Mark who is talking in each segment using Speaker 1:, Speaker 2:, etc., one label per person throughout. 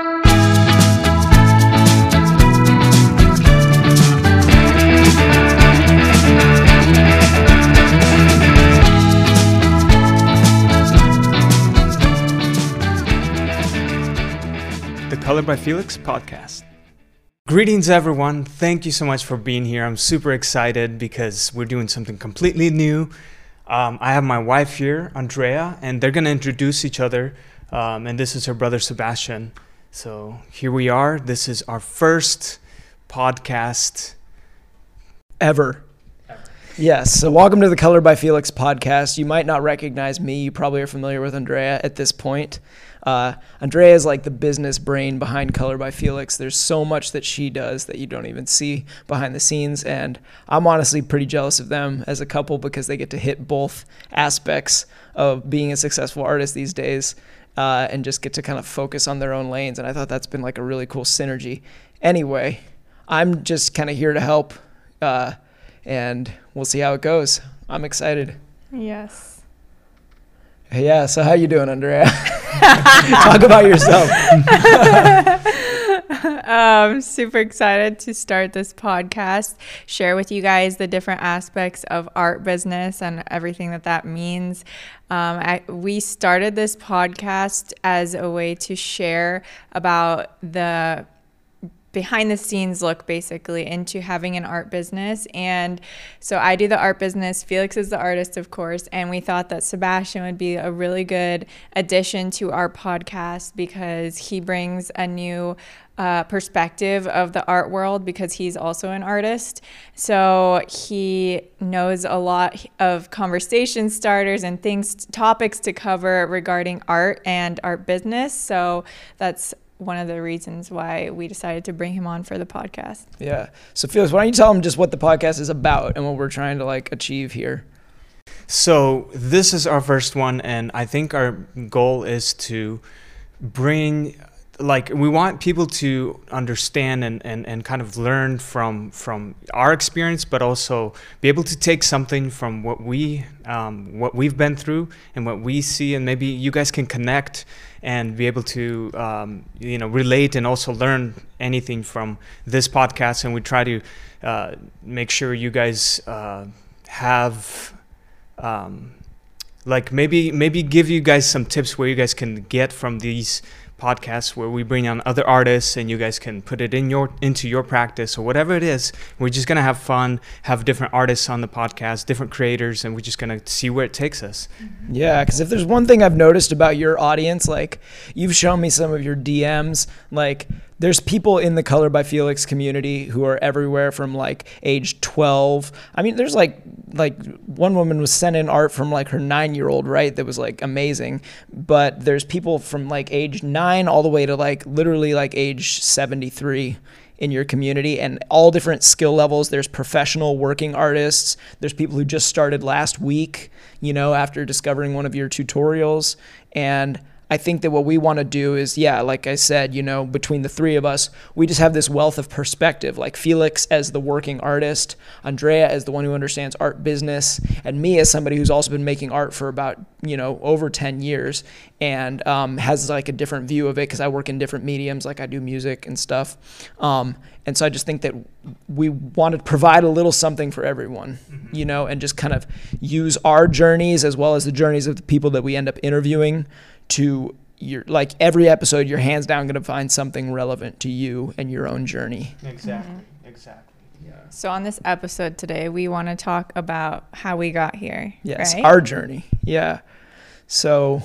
Speaker 1: The Color by Feliks podcast. Greetings, everyone. Thank you so much for being here. I'm super excited because we're doing something completely new. Um, I have my wife here, Andrea, and they're going to introduce each other. Um, and this is her brother, Sebastian. So here we are. This is our first podcast.
Speaker 2: ever. Yes. So, welcome to the Color by Feliks podcast. You might not recognize me. You probably are familiar with Andrea at this point. Uh, Andrea is like the business brain behind Color by Feliks. There's so much that she does that you don't even see behind the scenes. And I'm honestly pretty jealous of them as a couple because they get to hit both aspects of being a successful artist these days uh, and just get to kind of focus on their own lanes. And I thought that's been like a really cool synergy. Anyway, I'm just kind of here to help. Uh, and we'll see how it goes. I'm excited.
Speaker 3: Yes.
Speaker 2: Yeah. So how you doing, Andrea? Talk about yourself.
Speaker 3: I'm super excited to start this podcast, share with you guys the different aspects of art business and everything that that means. Um, I, we started this podcast as a way to share about the behind the scenes look basically into having an art business. And so I do the art business. Feliks is the artist, of course. And we thought that Sebastian would be a really good addition to our podcast because he brings a new uh, perspective of the art world because he's also an artist. So he knows a lot of conversation starters and things, topics to cover regarding art and art business. So that's one of the reasons why we decided to bring him on for the podcast.
Speaker 2: Yeah. So Feliks, why don't you tell them just what the podcast is about and what we're trying to like achieve here?
Speaker 1: So, this is our first one, and I think our goal is to bring like we want people to understand and, and, and kind of learn from from our experience but also be able to take something from what we um, what we've been through and what we see and maybe you guys can connect and be able to um, you know relate and also learn anything from this podcast. And we try to uh, make sure you guys uh, have um, like maybe maybe give you guys some tips where you guys can get from these podcasts where we bring on other artists and you guys can put it in your into your practice or whatever it is. We're just gonna have fun have different artists on the podcast different creators and we're just gonna see where it takes us. Mm-hmm.
Speaker 2: Yeah, because if there's one thing I've noticed about your audience, like you've shown me some of your DMs, like there's people in the Color by Feliks community who are everywhere from like age 12. I mean, there's like like one woman was sending art from like her nine year old, right? That was like amazing. But there's people from like age nine all the way to like literally like age 73 in your community and all different skill levels. There's professional working artists. There's people who just started last week, you know, after discovering one of your tutorials. And I think that what we want to do is, yeah, like I said, you know, between the three of us, we just have this wealth of perspective. Like Feliks as the working artist, Andrea as the one who understands art business, and me as somebody who's also been making art for about, you know, over 10 years and um, has like a different view of it because I work in different mediums, like I do music and stuff. Um, and so I just think that we want to provide a little something for everyone, you know, and just kind of use our journeys as well as the journeys of the people that we end up interviewing to your like every episode you're hands down going to find something relevant to you and your own journey.
Speaker 1: exactly mm-hmm. exactly yeah
Speaker 3: So, on this episode today, we want to talk about how we got here.
Speaker 2: Yes,
Speaker 3: right?
Speaker 2: our journey. Yeah. So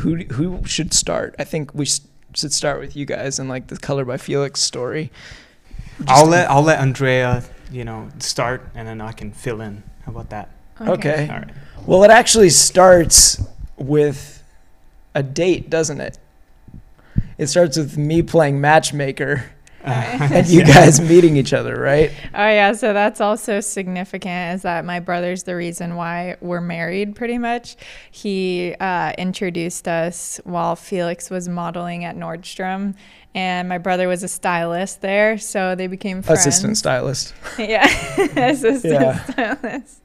Speaker 2: who who should start? I think we should start with you guys and like the Color by Feliks story.
Speaker 1: i'll let i'll let andrea you know start and then i can fill in how about that
Speaker 2: Okay.
Speaker 1: all right
Speaker 2: Well, it actually starts with a date, doesn't it? It starts with me playing matchmaker and you guys meeting each other, right?
Speaker 3: Oh yeah, so that's also significant. Is that my brother's the reason why we're married? Pretty much, he uh, introduced us while Feliks was modeling at Nordstrom, and my brother was a stylist there, so they became friends.
Speaker 2: Assistant stylist.
Speaker 3: yeah, assistant
Speaker 2: Yeah.
Speaker 3: stylist.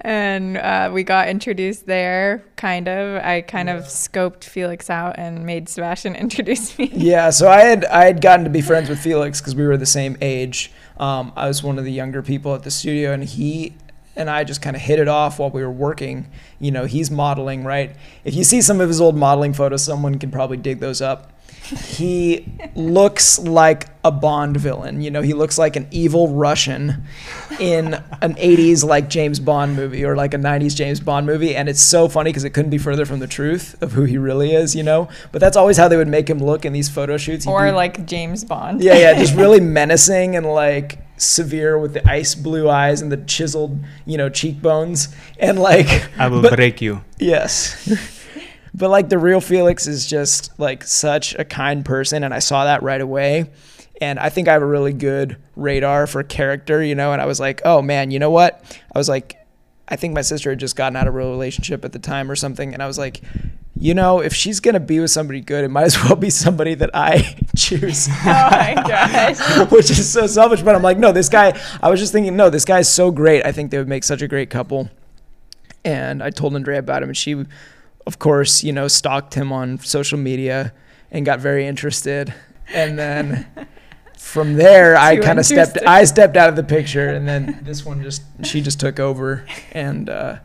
Speaker 3: And uh, we got introduced there. Kind of. I kind of scoped Feliks out and made Sebastian introduce me.
Speaker 2: Yeah, so I had I had gotten to be friends with Feliks because we were the same age. Um, I was one of the younger people at the studio, and he and I just kind of hit it off while we were working. You know, he's modeling, right? If you see some of his old modeling photos, someone can probably dig those up. He looks like a Bond villain. You know, he looks like an evil Russian in an 80s like James Bond movie or like a 90s James Bond movie. And it's so funny because it couldn't be further from the truth of who he really is, you know? But that's always how they would make him look in these photo shoots. He'd
Speaker 3: or
Speaker 2: be-
Speaker 3: like James Bond.
Speaker 2: yeah, yeah, just really menacing and like severe with the ice blue eyes and the chiseled, you know, cheekbones. And like,
Speaker 1: I will
Speaker 2: but-
Speaker 1: break you.
Speaker 2: yes. But like the real Feliks is just like such a kind person. And I saw that right away. And I think I have a really good radar for character, you know. And I was like, oh man, you know what? I was like, I think my sister had just gotten out of a real relationship at the time or something. And I was like, you know, if she's going to be with somebody good, it might as well be somebody that I choose.
Speaker 3: Oh my gosh.
Speaker 2: which is so selfish. But I'm like, no, this guy. I was just thinking, no, this guy's so great. I think they would make such a great couple. And I told Andrea about him, and she, of course, you know, stalked him on social media and got very interested. And then from there, I kind of stepped. I stepped out of the picture, and then this one just she just took over, and uh,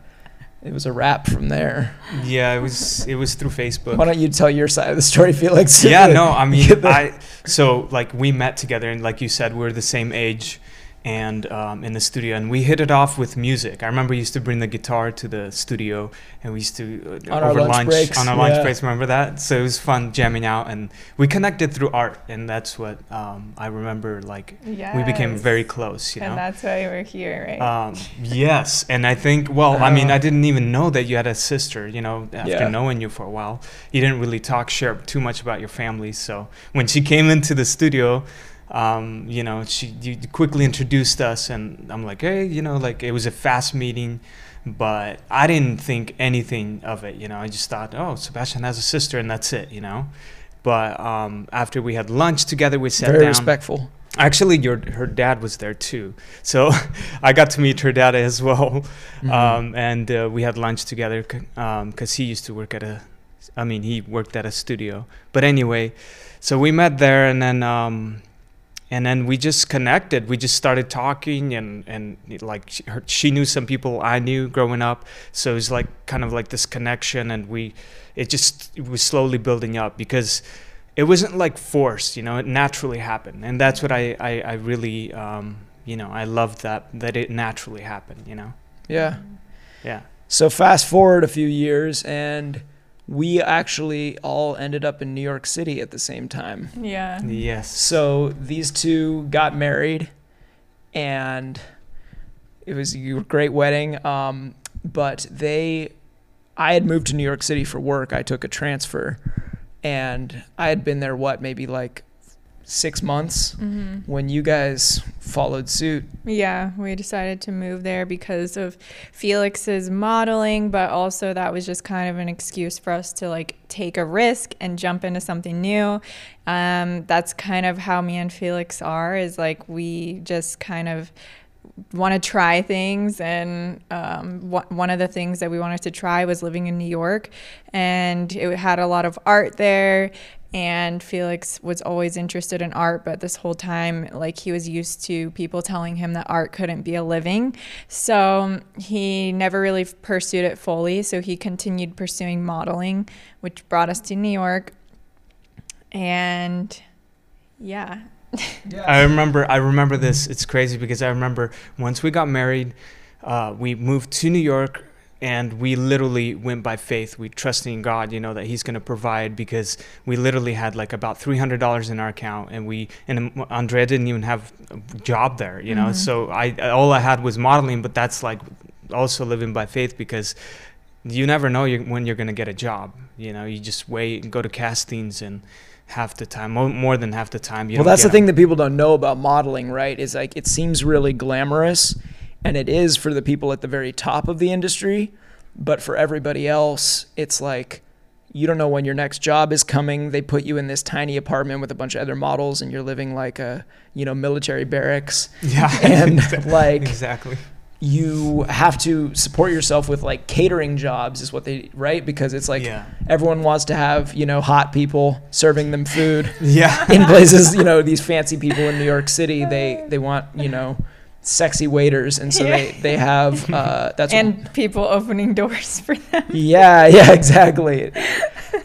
Speaker 2: it was a wrap from there.
Speaker 1: Yeah, it was it was through Facebook.
Speaker 2: Why don't you tell your side of the story, Feliks?
Speaker 1: yeah no i mean i so like we met together and like you said we are the same age and um, in the studio and we hit it off with music i remember we used to bring the guitar to the studio and we used to uh,
Speaker 2: On our
Speaker 1: over
Speaker 2: lunch breaks,
Speaker 1: on our lunch
Speaker 2: yeah.
Speaker 1: breaks remember that so it was fun jamming out and we connected through art and that's what um, i remember like we became very close you know
Speaker 3: And that's why we're here, right?
Speaker 1: um, yes, and I think well, I mean,
Speaker 2: Uh.
Speaker 1: I didn't even know that you had a sister. You know, after
Speaker 2: Yeah.
Speaker 1: knowing you for a while, you didn't really talk share too much about your family. So when she came into the studio, um, you know, she you quickly introduced us, and I'm like, hey, you know, like it was a fast meeting, but I didn't think anything of it. You know, I just thought, oh, Sebastian has a sister, and that's it. You know. But um, after we had lunch together, we sat
Speaker 2: very
Speaker 1: down.
Speaker 2: respectful.
Speaker 1: Actually, your her dad was there too, so I got to meet her dad as well,
Speaker 2: Mhm.
Speaker 1: um, and uh, we had lunch together because he used to work at a, I mean, he worked at a studio. But anyway, so we met there, and then um, and then we just connected. We just started talking, and and like she, her, she knew some people I knew growing up, so it was like kind of like this connection, and we, it just it was slowly building up because it wasn't like forced, you know, it naturally happened. And that's what I, I, I really, um, you know, I loved that, that it naturally happened, you know?
Speaker 2: yeah.
Speaker 1: Yeah.
Speaker 2: So fast forward a few years, and we actually all ended up in New York City at the same time.
Speaker 3: yeah.
Speaker 1: Yes.
Speaker 2: So these two got married, and it was a great wedding. Um, but they, I had moved to New York City for work. I took a transfer, and I had been there what maybe like six months
Speaker 3: hmm
Speaker 2: when you guys followed suit.
Speaker 3: Yeah, we decided to move there because of Feliks's modeling, but also that was just kind of an excuse for us to like take a risk and jump into something new. Um, that's kind of how me and Feliks are. Is like we just kind of want to try things and um, one of the things that we wanted to try was living in new york and it had a lot of art there and feliks was always interested in art but this whole time like he was used to people telling him that art couldn't be a living. So he never really pursued it fully so he continued pursuing modeling which brought us to new york. And yeah
Speaker 1: I remember, I remember this. It's crazy because I remember once we got married, uh, we moved to New York and we literally went by faith. We trusted in God, you know, that He's going to provide because we literally had like about three hundred dollars in our account, and we and Andrea didn't even have a job there, you know.
Speaker 3: Mhm.
Speaker 1: So I all I had was modeling, but that's like also living by faith because you never know when you're going to get a job. You know, you just wait and go to castings and half the time, more than half the time. You
Speaker 2: well, that's the
Speaker 1: get 'em.
Speaker 2: thing that people don't know about modeling, right? Is like it seems really glamorous, and it is for the people at the very top of the industry, but for everybody else, it's like you don't know when your next job is coming. They put you in this tiny apartment with a bunch of other models, and you're living like a you know military barracks.
Speaker 1: Yeah,
Speaker 2: And, like,
Speaker 1: exactly.
Speaker 2: you have to support yourself with like catering jobs is what they right because it's like
Speaker 1: Yeah.
Speaker 2: everyone wants to have you know hot people serving them food
Speaker 1: Yeah.
Speaker 2: in places you know these fancy people in New York City they they want you know sexy waiters and so they they have uh that's what-
Speaker 3: and people opening doors for them.
Speaker 2: yeah yeah exactly.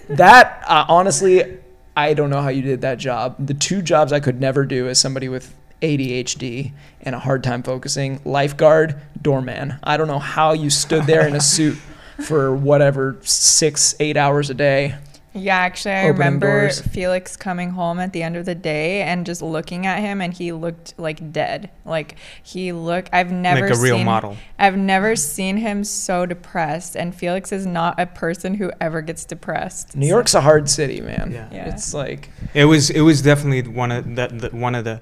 Speaker 2: That uh, honestly I don't know how you did that job. The two jobs I could never do as somebody with ADHD and a hard time focusing lifeguard doorman. I don't know how you stood there in a suit for whatever six eight hours a day
Speaker 3: Yeah, actually, I remember
Speaker 2: doors.
Speaker 3: Feliks coming home at the end of the day and just looking at him, and he looked like dead. Like he looked. I've never
Speaker 1: like a real
Speaker 3: seen,
Speaker 1: model.
Speaker 3: I've never seen him so depressed, and Feliks is not a person who ever gets depressed.
Speaker 2: New York's a hard city man
Speaker 1: Yeah.
Speaker 3: Yeah.
Speaker 2: it's like
Speaker 1: It was it was definitely one of the, the one of the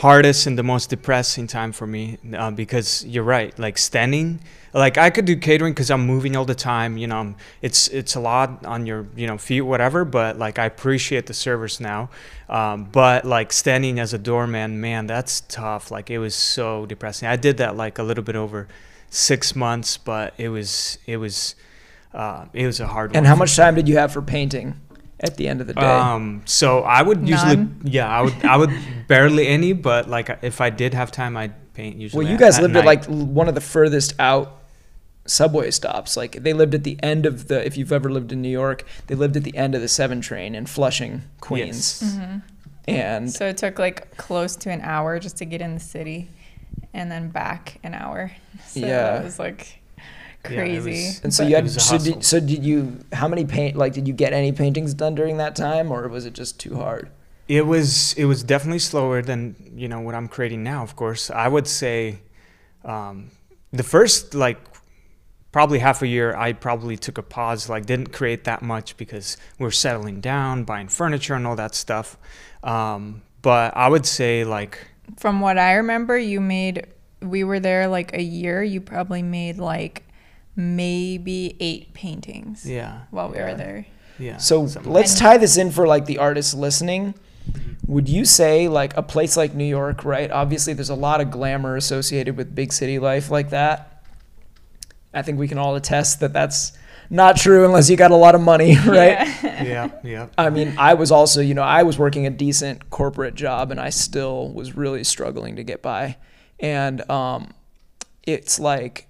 Speaker 1: hardest and the most depressing time for me uh, because you're right. Like standing, like I could do catering because I'm moving all the time. You know, it's it's a lot on your you know feet, whatever. But like I appreciate the service now. Um, but like standing as a doorman, man, that's tough. Like it was so depressing. I did that like a little bit over six months, but it was it was uh, it was a hard.
Speaker 2: And how much time did you have for painting at the end of the day?
Speaker 1: um, so I would usually,
Speaker 3: None.
Speaker 1: yeah, I would, I would barely any, but like if I did have time, I'd paint usually.
Speaker 2: well, you guys
Speaker 1: at
Speaker 2: lived
Speaker 1: night.
Speaker 2: at like one of the furthest out subway stops. Like they lived at the end of the. If you've ever lived in New York, they lived at the end of the seven train in Flushing, Queens,
Speaker 1: Yes.
Speaker 3: Mm-hmm.
Speaker 2: and
Speaker 3: So it took like close to an hour just to get in the city, and then back an hour. So
Speaker 2: Yeah.
Speaker 3: it was like
Speaker 1: Yeah,
Speaker 3: crazy.
Speaker 1: was-
Speaker 2: and so you had. So did, so did you? How many paint? Like, did you get any paintings done during that time, or was it just too hard?
Speaker 1: It was, it was definitely slower than you know what I'm creating now. Of course, I would say, um, the first like probably half a year, I probably took a pause, like didn't create that much because we are settling down, buying furniture and all that stuff. Um, but I would say like
Speaker 3: From what I remember, you made. We were there like a year. You probably made like maybe eight paintings
Speaker 1: yeah,
Speaker 3: while we
Speaker 2: Yeah.
Speaker 3: were there.
Speaker 1: yeah.
Speaker 2: So
Speaker 1: something
Speaker 2: let's
Speaker 3: And-
Speaker 2: tie this in for like the artists listening. Would you say like a place like New York, right? Obviously, there's a lot of glamour associated with big city life like that. I think we can all attest that that's not true unless you got a lot of money, right?
Speaker 3: Yeah.
Speaker 1: yeah, yeah.
Speaker 2: I mean, I was also, you know, I was working a decent corporate job and I still was really struggling to get by. And um, it's like,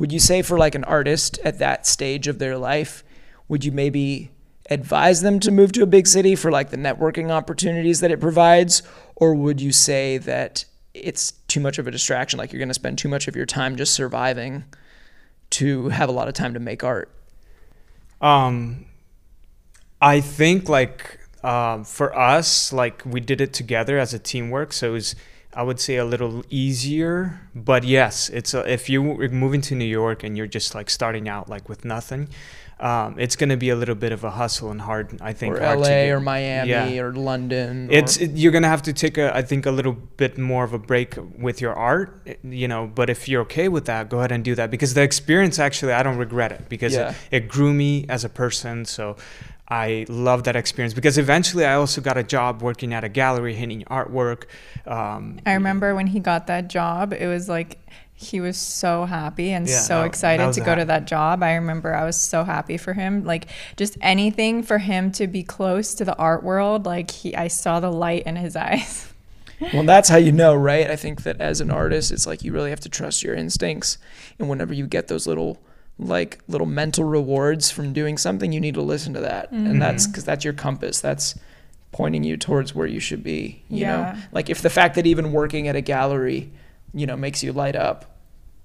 Speaker 2: would you say for like an artist at that stage of their life, would you maybe advise them to move to a big city for like the networking opportunities that it provides? Or would you say that it's too much of a distraction? Like you're going to spend too much of your time just surviving to have a lot of time to make art?
Speaker 1: Um, I think like um, for us, like we did it together as a teamwork, so it was I would say a little easier. But yes, it's a, if you're moving to New York and you're just like starting out like with nothing, um, it's gonna be a little bit of a hustle and hard. I think
Speaker 2: Or LA
Speaker 1: get-
Speaker 2: or Miami
Speaker 1: Yeah.
Speaker 2: or London?
Speaker 1: It's
Speaker 2: or-
Speaker 1: it, you're gonna have to take a I think a little bit more of a break with your art, you know. But if you're okay with that, go ahead and do that because the experience actually I don't regret it because
Speaker 2: Yeah.
Speaker 1: it, it grew me as a person. So I love that experience because eventually I also got a job working at a gallery, hitting artwork. Um,
Speaker 3: I remember when he got that job, it was like he was so happy and
Speaker 1: Yeah,
Speaker 3: so
Speaker 1: that- that
Speaker 3: excited
Speaker 1: was
Speaker 3: to
Speaker 1: a
Speaker 3: go to that job. I remember I was so happy for him. Like just anything for him to be close to the art world, like he I saw the light in his eyes.
Speaker 2: Well, that's how you know, right? I think that as an artist, it's like you really have to trust your instincts. And whenever you get those little, like, little mental rewards from doing something, you need to listen to that. And that's because that's your compass. That's pointing you towards where you should be. You
Speaker 3: Yeah.
Speaker 2: know, like if the fact that even working at a gallery, you know, makes you light up,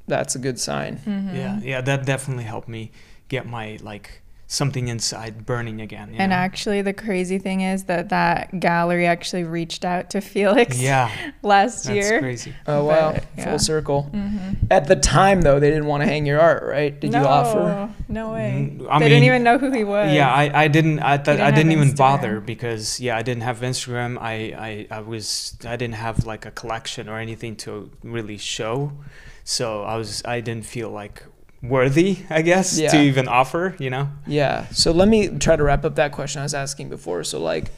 Speaker 2: that's a good sign.
Speaker 3: Mm-hmm.
Speaker 1: Yeah, yeah, that definitely helped me get my like something inside burning again. you
Speaker 3: And
Speaker 1: know?
Speaker 3: actually, the crazy thing is that that gallery actually reached out to Felix
Speaker 1: yeah,
Speaker 3: last
Speaker 1: that's
Speaker 3: year.
Speaker 1: crazy.
Speaker 2: Oh wow,
Speaker 3: But, yeah.
Speaker 2: full circle.
Speaker 3: Mm-hmm.
Speaker 2: At the time, though, they didn't want to hang your art, right? Did
Speaker 3: no,
Speaker 2: you offer?
Speaker 3: No way.
Speaker 1: Mm, I
Speaker 3: they didn't even know who he was.
Speaker 1: Yeah, I, I didn't I thought
Speaker 3: didn't
Speaker 1: I didn't even
Speaker 3: Instagram.
Speaker 1: bother because yeah I didn't have Instagram I, I I was I didn't have like a collection or anything to really show so I was I didn't feel like worthy I guess
Speaker 2: Yeah.
Speaker 1: to even offer you know
Speaker 2: Yeah. So let me try to wrap up that question I was asking before. So like,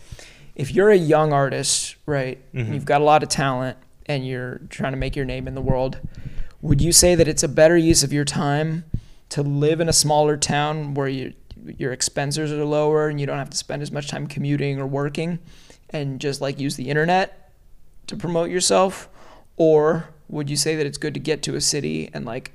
Speaker 2: if you're a young artist, right,
Speaker 1: Mhm.
Speaker 2: you've got a lot of talent, and you're trying to make your name in the world, would you say that it's a better use of your time to live in a smaller town where you, your expenses are lower and you don't have to spend as much time commuting or working and just like use the internet to promote yourself? Or would you say that it's good to get to a city and like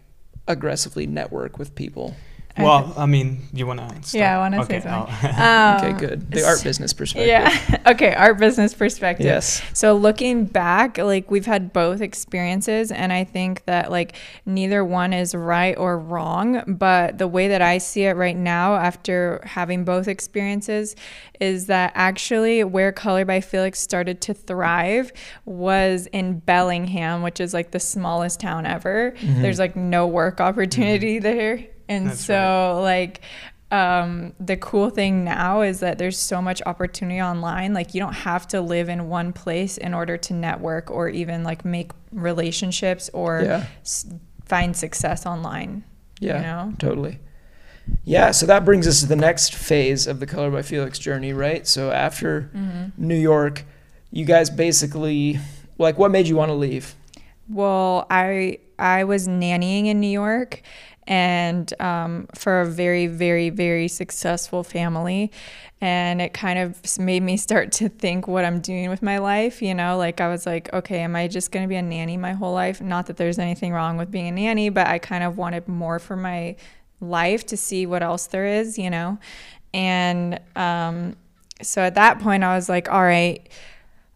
Speaker 2: aggressively network with people?
Speaker 1: Well, I mean, you want to?
Speaker 3: Yeah, I wanna say
Speaker 1: okay,
Speaker 3: something. Um,
Speaker 2: Okay, good. The art business perspective.
Speaker 3: Yeah. okay. Art business perspective.
Speaker 2: Yes.
Speaker 3: So looking back, like we've had both experiences, and I think that like neither one is right or wrong. But the way that I see it right now, after having both experiences, is that actually where Color by Feliks started to thrive was in Bellingham, which is like the smallest town ever. There's like no work opportunity there. And
Speaker 1: That's
Speaker 3: so like um, the cool thing now is that there's so much opportunity online. Like you don't have to live in one place in order to network or even like make relationships or
Speaker 2: Yeah.
Speaker 3: s- find success online.
Speaker 2: Yeah,
Speaker 3: You know?
Speaker 2: totally. Yeah, so that brings us to the next phase of the Color by Feliks journey, right? So after
Speaker 3: Mm-hmm.
Speaker 2: New York, you guys basically like what made you want to leave?
Speaker 3: Well, I I was nannying in New York, and um, for a very very very successful family, and it kind of made me start to think what I'm doing with my life. You know, like I was like, okay, am I just gonna be a nanny my whole life? Not that there's anything wrong with being a nanny, but I kind of wanted more for my life to see what else there is. You know, and um, so at that point, I was like, all right.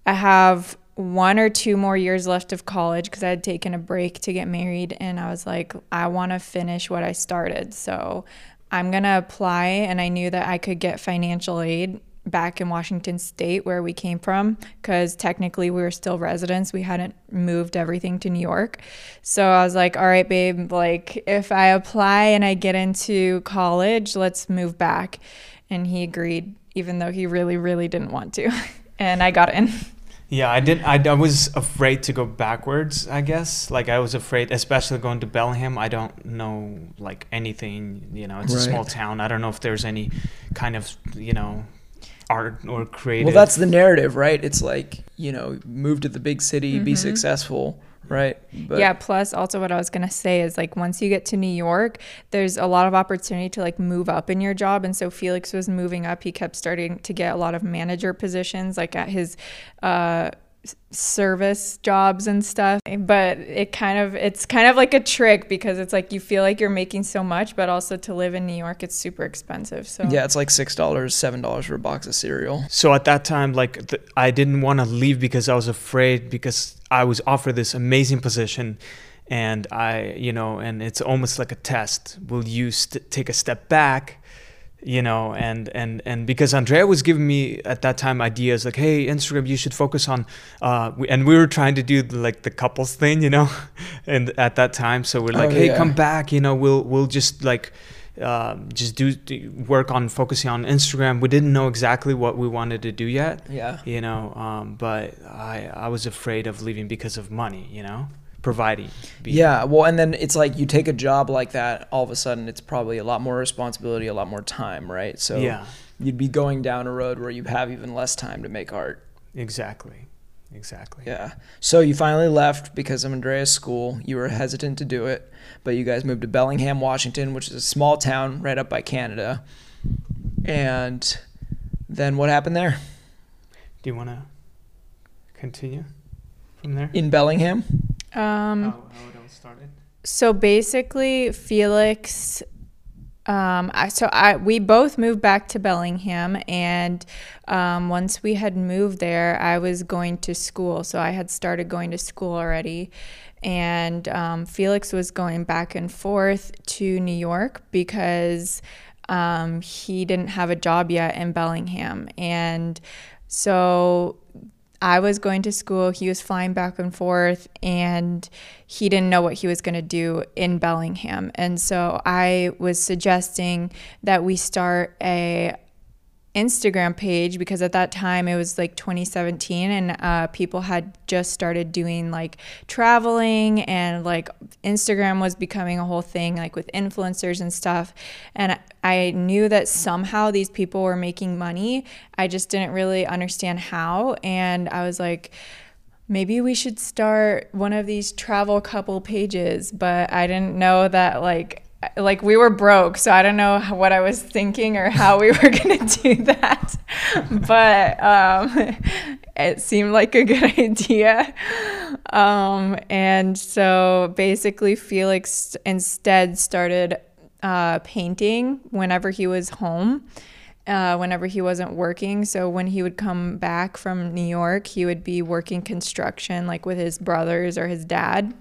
Speaker 3: I have one or two more years left of college because I had taken a break to get married. And I was like, I want to finish what I started. So I'm going to apply. And I knew that I could get financial aid back in Washington State, where we came from, because technically we were still residents. We hadn't moved everything to New York. So I was like, all right, babe, like if I apply and I get into college, let's move back. And he agreed, even though he really, really didn't want to. and I got in.
Speaker 1: Yeah, I did. I, I was afraid to go backwards. I guess like I was afraid, especially going to Bellingham. I don't know like anything. You know, it's a small town. I don't know if there's any kind of you know art or creative.
Speaker 2: Well, that's the narrative, right? It's like, you know, move to the big city, be
Speaker 3: Mhm.
Speaker 2: successful, right? But
Speaker 3: yeah, plus also what I was gonna say is like once you get to New York, there's a lot of opportunity to like move up in your job. And so Felix was moving up. He kept starting to get a lot of manager positions like at his uh service jobs and stuff but it kind of it's kind of like a trick because it's like you feel like you're making so much but also to live in new york it's super expensive so
Speaker 2: yeah, it's like $6, $7 for a box of cereal.
Speaker 1: So at that time, like th- I didn't want to leave because I was afraid because I was offered this amazing position, and I, you know, and it's almost like a test. Will you st- take a step back? You know, and and and because Andrea was giving me at that time ideas like, hey, Instagram, you should focus on, uh, we, and we were trying to do the, like the couples thing, you know, and at that time, so we're like,
Speaker 2: Oh,
Speaker 1: hey,
Speaker 2: yeah.
Speaker 1: come back, you know, we'll we'll just like um, just do, do work on focusing on Instagram. We didn't know exactly what we wanted to do yet,
Speaker 2: Yeah.
Speaker 1: you know. Um, but I I was afraid of leaving because of money, you know, providing. Be-
Speaker 2: Yeah, well, and then it's like you take a job like that, all of a sudden it's probably a lot more responsibility, a lot more time, right? So
Speaker 1: Yeah.
Speaker 2: you'd be going down a road where you have even less time to make art.
Speaker 1: Exactly. Exactly.
Speaker 2: Yeah. So you finally left because of Andrea's school. You were hesitant to do it, but you guys moved to Bellingham, Washington, which is a small town right up by Canada. And then what happened there?
Speaker 1: Do you want to continue from there?
Speaker 2: In Bellingham?
Speaker 3: Um
Speaker 1: how, how it all started.
Speaker 3: So basically, Feliks. Um, I, so I we both moved back to Bellingham, and um, once we had moved there, I was going to school. So I had started going to school already, and um, Feliks was going back and forth to New York because um, he didn't have a job yet in Bellingham, and so I was going to school, he was flying back and forth, and he didn't know what he was going to do in Bellingham. And so I was suggesting that we start a Instagram page because at that time it was like 2017 and uh, people had just started doing like traveling and like Instagram was becoming a whole thing like with influencers and stuff. And I knew that somehow these people were making money. I just didn't really understand how. And I was like, maybe we should start one of these travel couple pages, but I didn't know that like like we were broke, so I don't know what I was thinking or how we were gonna do that. but um, it seemed like a good idea. Um, and so basically, Feliks instead started uh, painting whenever he was home. Uh, whenever he wasn't working. So when he would come back from New York, he would be working construction, like with his brothers or his dad.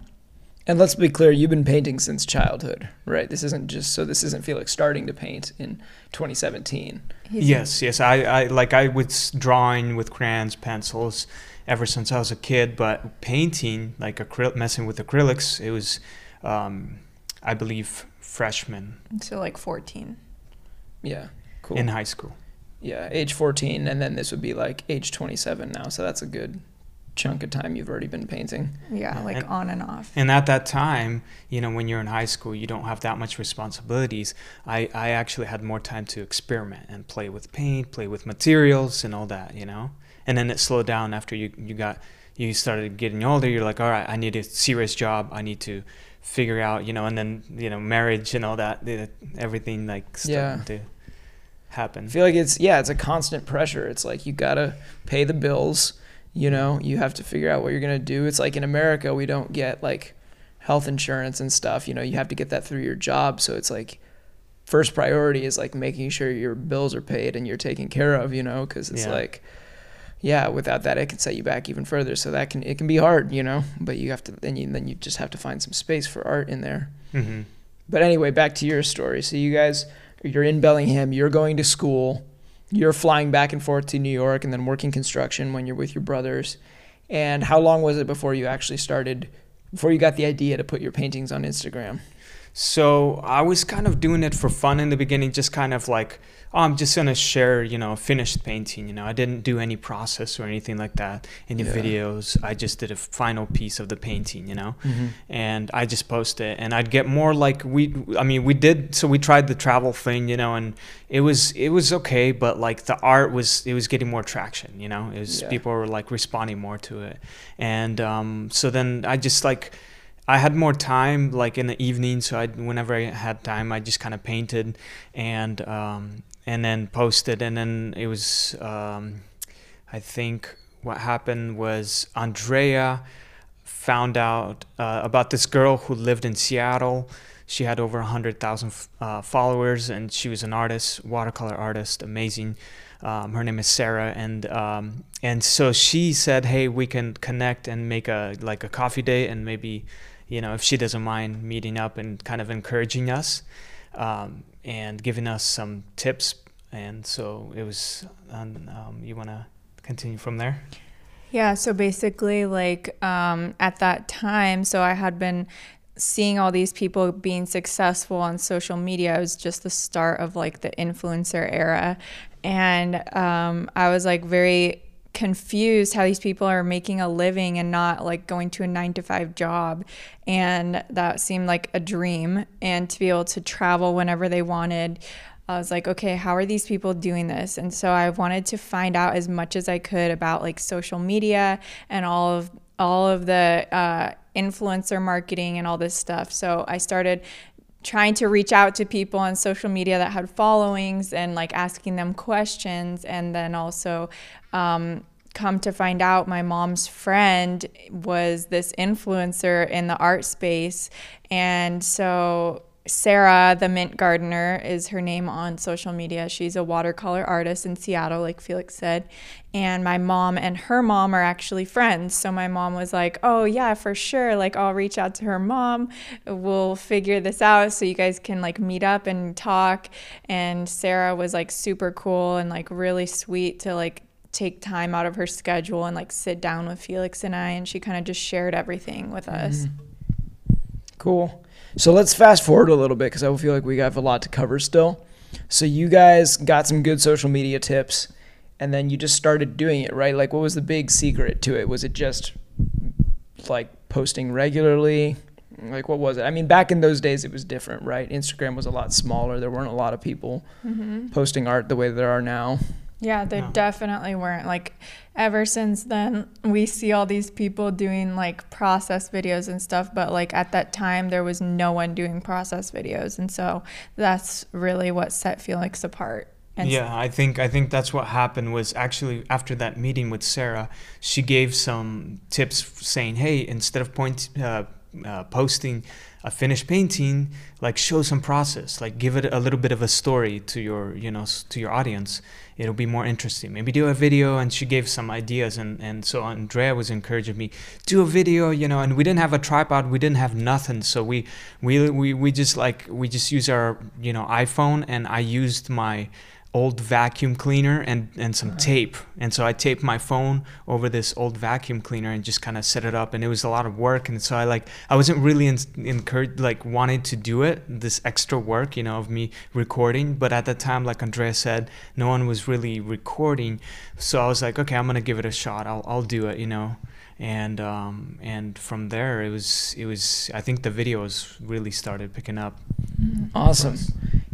Speaker 2: And let's be clear, you've been painting since childhood, right? This isn't just so this isn't Feliks starting to paint in 2017.
Speaker 1: He's yes, yes. I, I like I was drawing with crayons, pencils ever since I was a kid, but painting, like acryl- messing with acrylics, it was, um, I believe, freshman.
Speaker 3: So like 14.
Speaker 2: Yeah, cool.
Speaker 1: In high school.
Speaker 2: Yeah, age 14, and then this would be like age 27 now. So that's a good chunk of time you've already been painting.
Speaker 3: Yeah, like
Speaker 1: and,
Speaker 3: on and off.
Speaker 1: And at that time, you know, when you're in high school, you don't have that much responsibilities. I, I actually had more time to experiment and play with paint, play with materials and all that, you know? And then it slowed down after you, you got, you started getting older. You're like, all right, I need a serious job. I need to figure out, you know, and then, you know, marriage and all that, everything like starting yeah. to happen.
Speaker 2: I feel like it's, yeah, it's a constant pressure. It's like you got to pay the bills you know you have to figure out what you're going to do. It's like in america we don't get like health insurance and stuff you know you have to get that through your job. So it's like first priority is like making sure your bills are paid and you're taken care of you know because it's yeah. like yeah without that it can set you back even further. So that can it can be hard you know but you have to then you then you just have to find some space for art in there. Mm-hmm. but anyway back to your story. So you guys you're in bellingham you're going to school you're flying back and forth to New York and then working construction when you're with your brothers. And how long was it before you actually started, before you got the idea to put your paintings on Instagram?
Speaker 1: So I was kind of doing it for fun in the beginning, just kind of like oh, I'm just gonna share, you know, a finished painting. You know, I didn't do any process or anything like that. Any yeah. videos. I just did a final piece of the painting. You know, mm-hmm. and I just post it, and I'd get more like we. I mean, we did. So we tried the travel thing, you know, and it was it was okay, but like the art was it was getting more traction. You know, it was yeah. people were like responding more to it, and um, so then I just like. I had more time, like in the evening. So I, whenever I had time, I just kind of painted, and um, and then posted and then it was um, i think what happened was andrea found out uh, about this girl who lived in seattle she had over 100000 uh, followers and she was an artist watercolor artist amazing um, her name is sarah and um, and so she said hey we can connect and make a like a coffee date and maybe you know if she doesn't mind meeting up and kind of encouraging us um, and giving us some tips. And so it was, um, um you want to continue from there?
Speaker 3: Yeah, so basically, like um, at that time, so I had been seeing all these people being successful on social media. It was just the start of like the influencer era. And um, I was like very confused how these people are making a living and not like going to a nine to five job. And that seemed like a dream. And to be able to travel whenever they wanted. I was like, okay, how are these people doing this? And so I wanted to find out as much as I could about like social media and all of all of the uh, influencer marketing and all this stuff. So I started trying to reach out to people on social media that had followings and like asking them questions and then also um, come to find out my mom's friend was this influencer in the art space and so Sarah, the mint gardener, is her name on social media. She's a watercolor artist in Seattle, like Feliks said. And my mom and her mom are actually friends. So my mom was like, Oh, yeah, for sure. Like, I'll reach out to her mom. We'll figure this out so you guys can like meet up and talk. And Sarah was like super cool and like really sweet to like take time out of her schedule and like sit down with Feliks and I. And she kind of just shared everything with us.
Speaker 2: Mm-hmm. Cool. So let's fast forward a little bit because I feel like we have a lot to cover still. So you guys got some good social media tips, and then you just started doing it, right? Like, what was the big secret to it? Was it just like posting regularly? Like, what was it? I mean, back in those days, it was different, right? Instagram was a lot smaller. There weren't a lot of people mm-hmm. posting art the way there are now.
Speaker 3: Yeah, there no. definitely weren't. Like, ever since then we see all these people doing like process videos and stuff but like at that time there was no one doing process videos and so that's really what set feliks apart and
Speaker 1: yeah, I think I think that's what happened was actually after that meeting with Sarah, she gave some tips saying, "Hey, instead of point uh, uh, posting a finished painting, like show some process, like give it a little bit of a story to your you know to your audience. It'll be more interesting. Maybe do a video." And she gave some ideas, and and so Andrea was encouraging me do a video, you know. And we didn't have a tripod, we didn't have nothing, so we we we we just like we just use our you know iPhone, and I used my old vacuum cleaner and, and some tape. And so I taped my phone over this old vacuum cleaner and just kind of set it up. And it was a lot of work. And so I like, I wasn't really in, encouraged, like wanted to do it, this extra work, you know, of me recording. But at that time, like Andrea said, no one was really recording. So I was like, okay, I'm going to give it a shot. I'll, I'll do it, you know and um, and from there it was it was I think the videos really started picking up.
Speaker 2: Awesome.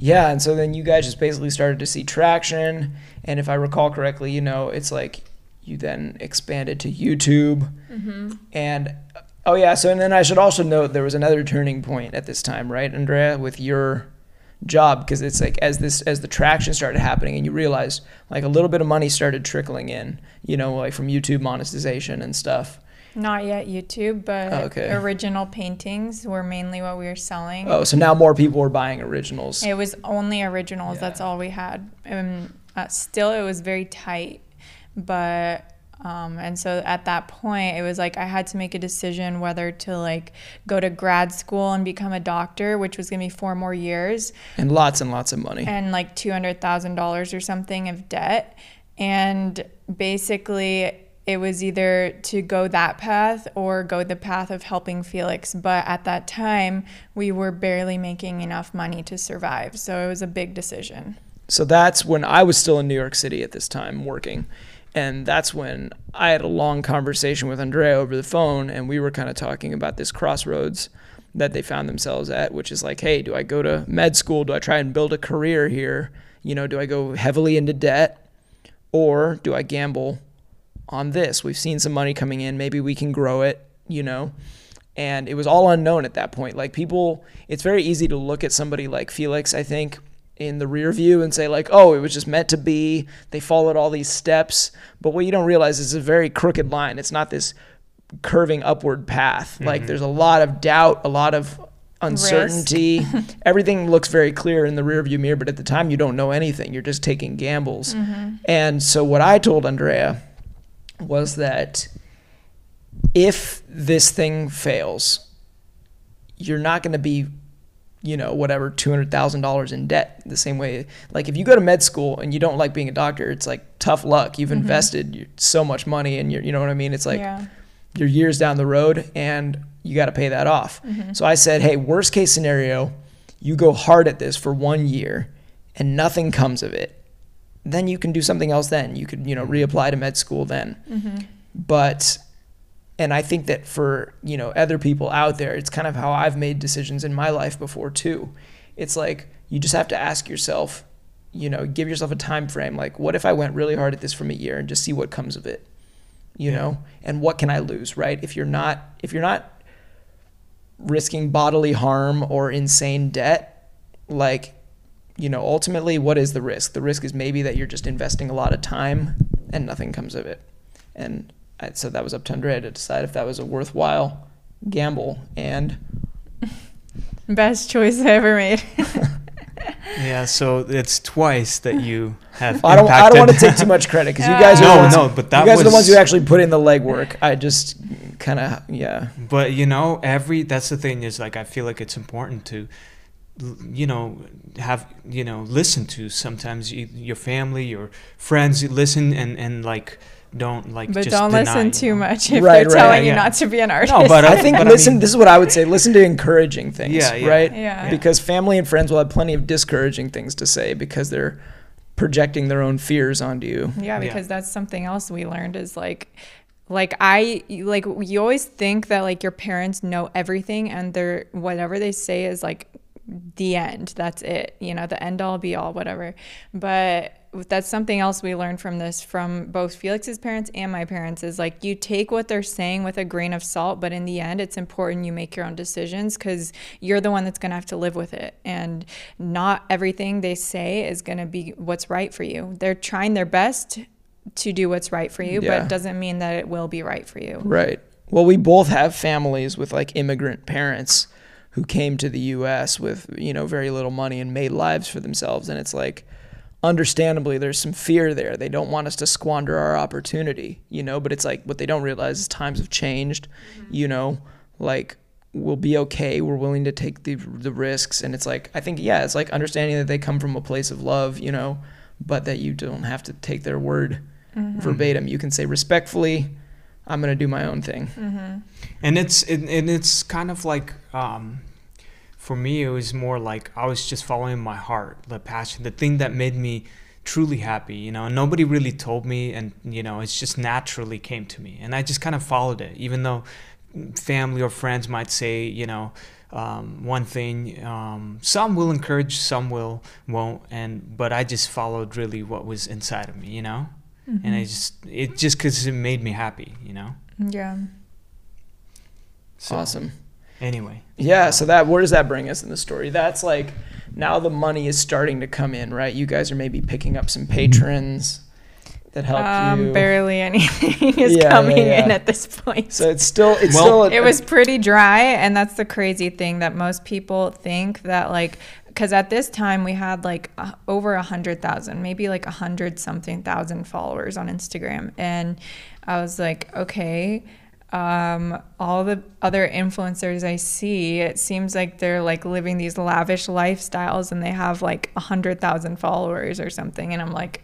Speaker 2: Yeah, and so then you guys just basically started to see traction, and if I recall correctly, you know, it's like you then expanded to YouTube, mm-hmm. and oh yeah, so and then I should also note there was another turning point at this time, right, Andrea, with your job? Because it's like as this as the traction started happening and you realized like a little bit of money started trickling in you know like from youtube monetization and stuff
Speaker 3: not yet youtube but
Speaker 2: Oh, okay.
Speaker 3: original paintings were mainly what we were selling
Speaker 2: oh so now more people were buying originals
Speaker 3: It was only originals.
Speaker 2: Yeah.
Speaker 3: That's all we had. And uh, still, it was very tight, but um, and so at that point, it was like I had to make a decision whether to like go to grad school and become a doctor, which was gonna be four more years,
Speaker 2: and lots and lots of money
Speaker 3: and like two hundred thousand dollars or something of debt, and basically. It was either to go that path or go the path of helping Feliks. But at that time, we were barely making enough money to survive. So it was a big decision.
Speaker 2: So that's when I was still in New York City at this time working. And that's when I had a long conversation with Andrea over the phone, and we were kind of talking about this crossroads that they found themselves at, which is like, hey, do I go to med school? Do I try and build a career here? You know, do I go heavily into debt? Or do I gamble on this? We've seen some money coming in. Maybe we can grow it, you know? And it was all unknown at that point. Like, people, it's very easy to look at somebody like Feliks, I think, in the rear view and say like, "Oh, it was just meant to be." They followed all these steps, but what you don't realize is it's a very crooked line. It's not this curving upward path. Like mm-hmm. there's a lot of doubt, a lot of uncertainty. Everything looks very clear in the rear view mirror, but at the time you don't know anything. You're just taking gambles. Mm-hmm. And so what I told Andrea was that if this thing fails, you're not going to be you know, whatever, $200,000 in debt. The same way, like if you go to med school and you don't like being a doctor, it's like tough luck. You've mm-hmm. invested so much money and you're, you know what I mean? It's like
Speaker 3: yeah.
Speaker 2: you're years down the road and you got to pay that off. Mm-hmm. So I said, hey, worst case scenario, you go hard at this for one year and nothing comes of it. Then you can do something else then. You could, you know, reapply to med school then. Mm-hmm. But and I think that for you know other people out there, it's kind of how I've made decisions in my life before too. It's like you just have to ask yourself, you know, give yourself a time frame. Like, what if I went really hard at this from a year and just see what comes of it, you
Speaker 1: Yeah.
Speaker 2: know, and what can I lose, right? If you're not if you're not risking bodily harm or insane debt, like, you know, ultimately, what is the risk? The risk is maybe that you're just investing a lot of time and nothing comes of it. And I, so that was up to Andrea to decide if that was a worthwhile gamble. And
Speaker 3: Best choice I ever made.
Speaker 1: Yeah, so it's twice that you have.
Speaker 2: I don't, I don't want to take too much credit because you guys are
Speaker 1: No,
Speaker 2: the ones,
Speaker 1: no, but that
Speaker 2: you guys are the ones who actually put in the legwork. I just kind of yeah.
Speaker 1: But you know, every that's the thing is like I feel like it's important to, l- you know, have you know listen to sometimes you, your family, your friends, you listen and and like don't like.
Speaker 3: but
Speaker 1: just
Speaker 3: don't
Speaker 1: deny,
Speaker 3: listen
Speaker 1: you
Speaker 3: too
Speaker 1: know.
Speaker 3: much if
Speaker 2: Right,
Speaker 3: they're
Speaker 2: right,
Speaker 3: telling you
Speaker 1: yeah.
Speaker 3: not to be an artist.
Speaker 1: No, but
Speaker 2: I think
Speaker 1: but I
Speaker 2: listen.
Speaker 1: mean-
Speaker 2: this is what I would say. Listen to encouraging things.
Speaker 1: Yeah, yeah.
Speaker 2: Right.
Speaker 3: Yeah.
Speaker 2: Because family and friends will have plenty of discouraging things to say because they're projecting their own fears onto you.
Speaker 3: Yeah,
Speaker 1: Yeah.
Speaker 3: because that's something else we learned is like like I like you always think that like your parents know everything and they're whatever they say is like the end. That's it. You know, the end all be all whatever. But that's something else we learned from this from both Feliks's parents and my parents is like you take what they're saying with a grain of salt, but in the end, it's important you make your own decisions because you're the one that's going to have to live with it. And not everything they say is going to be what's right for you. They're trying their best to do what's right for you,
Speaker 2: Yeah.
Speaker 3: but it doesn't mean that it will be right for you.
Speaker 2: Right. Well, we both have families with like immigrant parents who came to the US with, you know, very little money and made lives for themselves and it's like understandably there's some fear there. They don't want us to squander our opportunity, you know, but it's like what they don't realize is times have changed, mm-hmm. you know, like we'll be okay. We're willing to take the the risks and it's like I think yeah, it's like understanding that they come from a place of love, you know, but that you don't have to take their word mm-hmm. verbatim. You can say respectfully, I'm to do my own thing.
Speaker 1: and it's it, and it's kind of like um, for me it was more like i was just following my heart the passion the thing that made me truly happy you know? And nobody really told me and you know it's just naturally came to me. And i just kind of followed it even though family or friends might say you know um, one thing um, some will encourage some will won't and but i just followed really what was inside of me you know and i just it just because it made me happy you know
Speaker 3: Yeah.
Speaker 1: so,
Speaker 2: Awesome.
Speaker 1: anyway
Speaker 2: Yeah, so that where does that bring us in the story? That's like now the money is starting to come in, right? You guys are maybe picking up some patrons that help
Speaker 3: Um,
Speaker 2: you.
Speaker 3: barely anything is
Speaker 2: Yeah, yeah,
Speaker 3: coming in at this point.
Speaker 2: So it's still it's
Speaker 1: Well-
Speaker 2: still a,
Speaker 3: it was pretty dry and that's the crazy thing that most people think that like because at this time we had like uh, over a hundred thousand maybe like a hundred something thousand followers on instagram. And i was like okay um, all the other influencers i see it seems like they're like living these lavish lifestyles and they have like a hundred thousand followers or something. And i'm like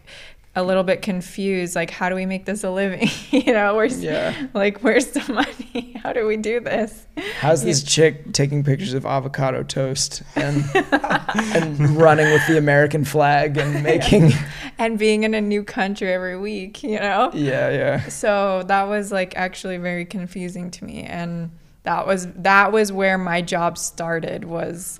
Speaker 3: a little bit confused like how do we make this a living? You know where's
Speaker 2: Yeah.
Speaker 3: like where's the money? How do we do this?
Speaker 2: How's this chick taking pictures of avocado toast and and running with the American flag and making
Speaker 3: and being in a new country every week you know?
Speaker 2: Yeah yeah.
Speaker 3: So that was like actually very confusing to me and that was that was where my job started was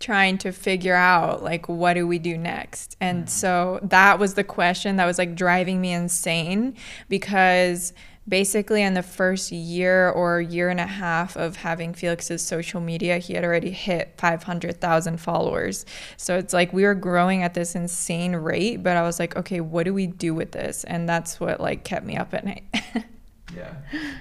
Speaker 3: trying to figure out like what do we do next? And mm. so that was the question that was like driving me insane because basically in the first year or year and a half of having Feliks's social media he had already hit 500,000 followers. So it's like we were growing at this insane rate but I was like okay what do we do with this? And that's what like kept me up at night.
Speaker 2: Yeah.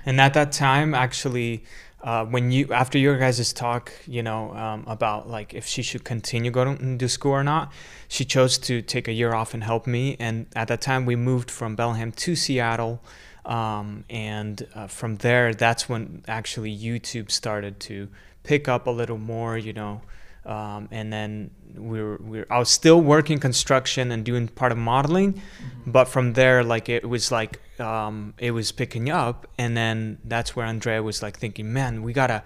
Speaker 1: And at that time, actually, uh, when you after your guys' talk, you know, um, about like if she should continue going to school or not, she chose to take a year off and help me. And at that time, we moved from Bellingham to Seattle, um, and uh, from there, that's when actually YouTube started to pick up a little more, you know. Um, and then we were, we were, I was still working construction and doing part of modeling, but from there, like it was like um, it was picking up, and then that's where Andrea was like thinking, man, we gotta,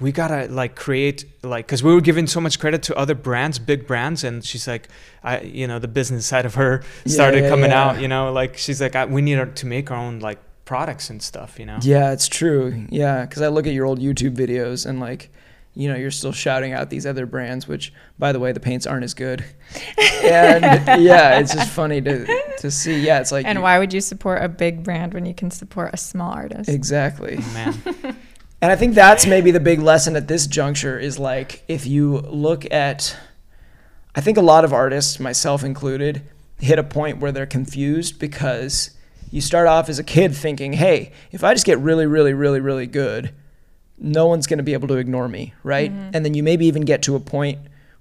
Speaker 1: we gotta like create like because we were giving so much credit to other brands, big brands, and she's like, I, you know, the business side of her
Speaker 2: Yeah,
Speaker 1: started
Speaker 2: yeah,
Speaker 1: coming
Speaker 2: yeah.
Speaker 1: out, you know, like she's like, I, we need to make our own like products and stuff, you know.
Speaker 2: Yeah, it's true. Yeah, because I look at your old YouTube videos and like, you know, you're still shouting out these other brands, which, by the way, the paints aren't as good. And yeah, it's just funny to to see. Yeah, it's like
Speaker 3: and
Speaker 2: you-
Speaker 3: why would you support a big brand when you can support a small artist
Speaker 2: exactly.
Speaker 1: Oh, man,
Speaker 2: And I think that's maybe the big lesson at this juncture is like if you look at I think a lot of artists, myself included, hit a point where they're confused because you start off as a kid thinking, "Hey, if I just get really really really really good, no one's going to be able to ignore me, right?" Mm-hmm. And then you maybe even get to a point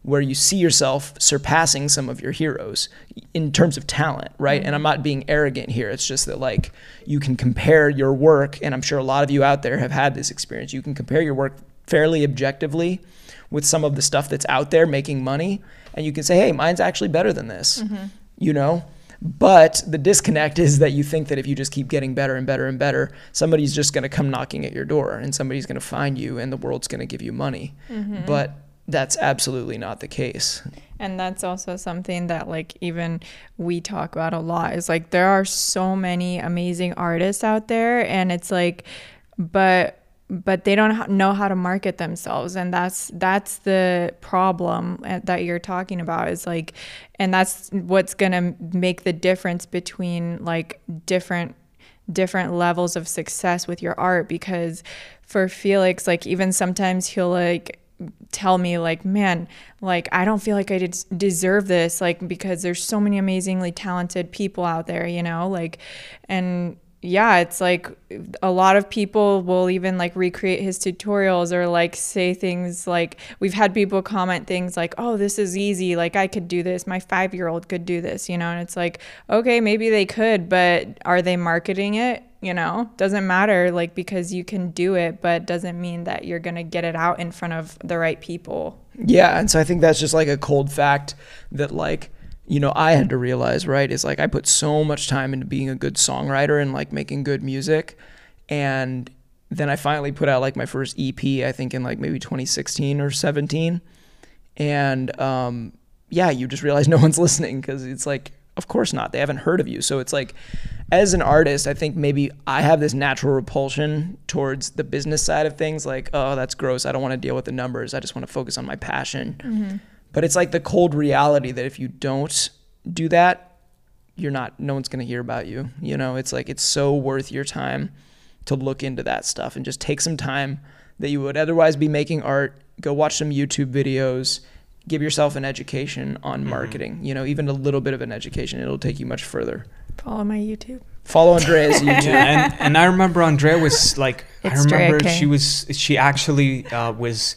Speaker 2: where you see yourself surpassing some of your heroes in terms of talent, right? And I'm mm-hmm. not being arrogant here. It's just that like you can compare your work and I'm sure a lot of you out there have had this experience. You can compare your work fairly objectively with some of the stuff that's out there making money and you can say, "Hey, mine's actually better than this." Mm-hmm. You know? But the disconnect is that you think that if you just keep getting better and better and better, somebody's just going to come knocking at your door and somebody's going to find you and the world's going to give you money. Mm-hmm. But that's absolutely not the case.
Speaker 3: And that's also something that like even we talk about a lot is like there are so many amazing artists out there and it's like but but they don't know how to market themselves. And that's that's the problem uh, that you're talking about is like and that's what's going to make the difference between like different different levels of success with your art. Because for Feliks like even sometimes he'll like tell me like man like i don't feel like i deserve this like because there's so many amazingly talented people out there you know like and yeah, it's like a lot of people will even like recreate his tutorials or like say things like we've had people comment things like, "Oh, this is easy. Like I could do this. My 5-year-old could do this." You know, and it's like, "Okay, maybe they could, but are they marketing it?" You know, doesn't matter like because you can do it, but doesn't mean that you're going to get it out in front of the right people.
Speaker 2: Yeah, and so I think that's just like a cold fact that like you know, I had to realize, right, is like I put so much time into being a good songwriter and like making good music. And then I finally put out like my first EP, I think in like maybe 2016 or 17. And um, yeah, you just realize no one's listening because it's like, of course not. They haven't heard of you. So it's like, as an artist, I think maybe I have this natural repulsion towards the business side of things. Like, oh, that's gross. I don't want to deal with the numbers. I just want to focus on my passion. Mm-hmm. But it's like the cold reality that if you don't do that, you're not, no one's going to hear about you. You know, it's like, it's so worth your time to look into that stuff and just take some time that you would otherwise be making art. Go watch some YouTube videos. Give yourself an education on mm-hmm. marketing. You know, even a little bit of an education, it'll take you much further.
Speaker 3: Follow my YouTube.
Speaker 2: Follow Andrea's YouTube.
Speaker 1: yeah, and, and I remember Andrea was like, it's I remember she was, she actually uh, was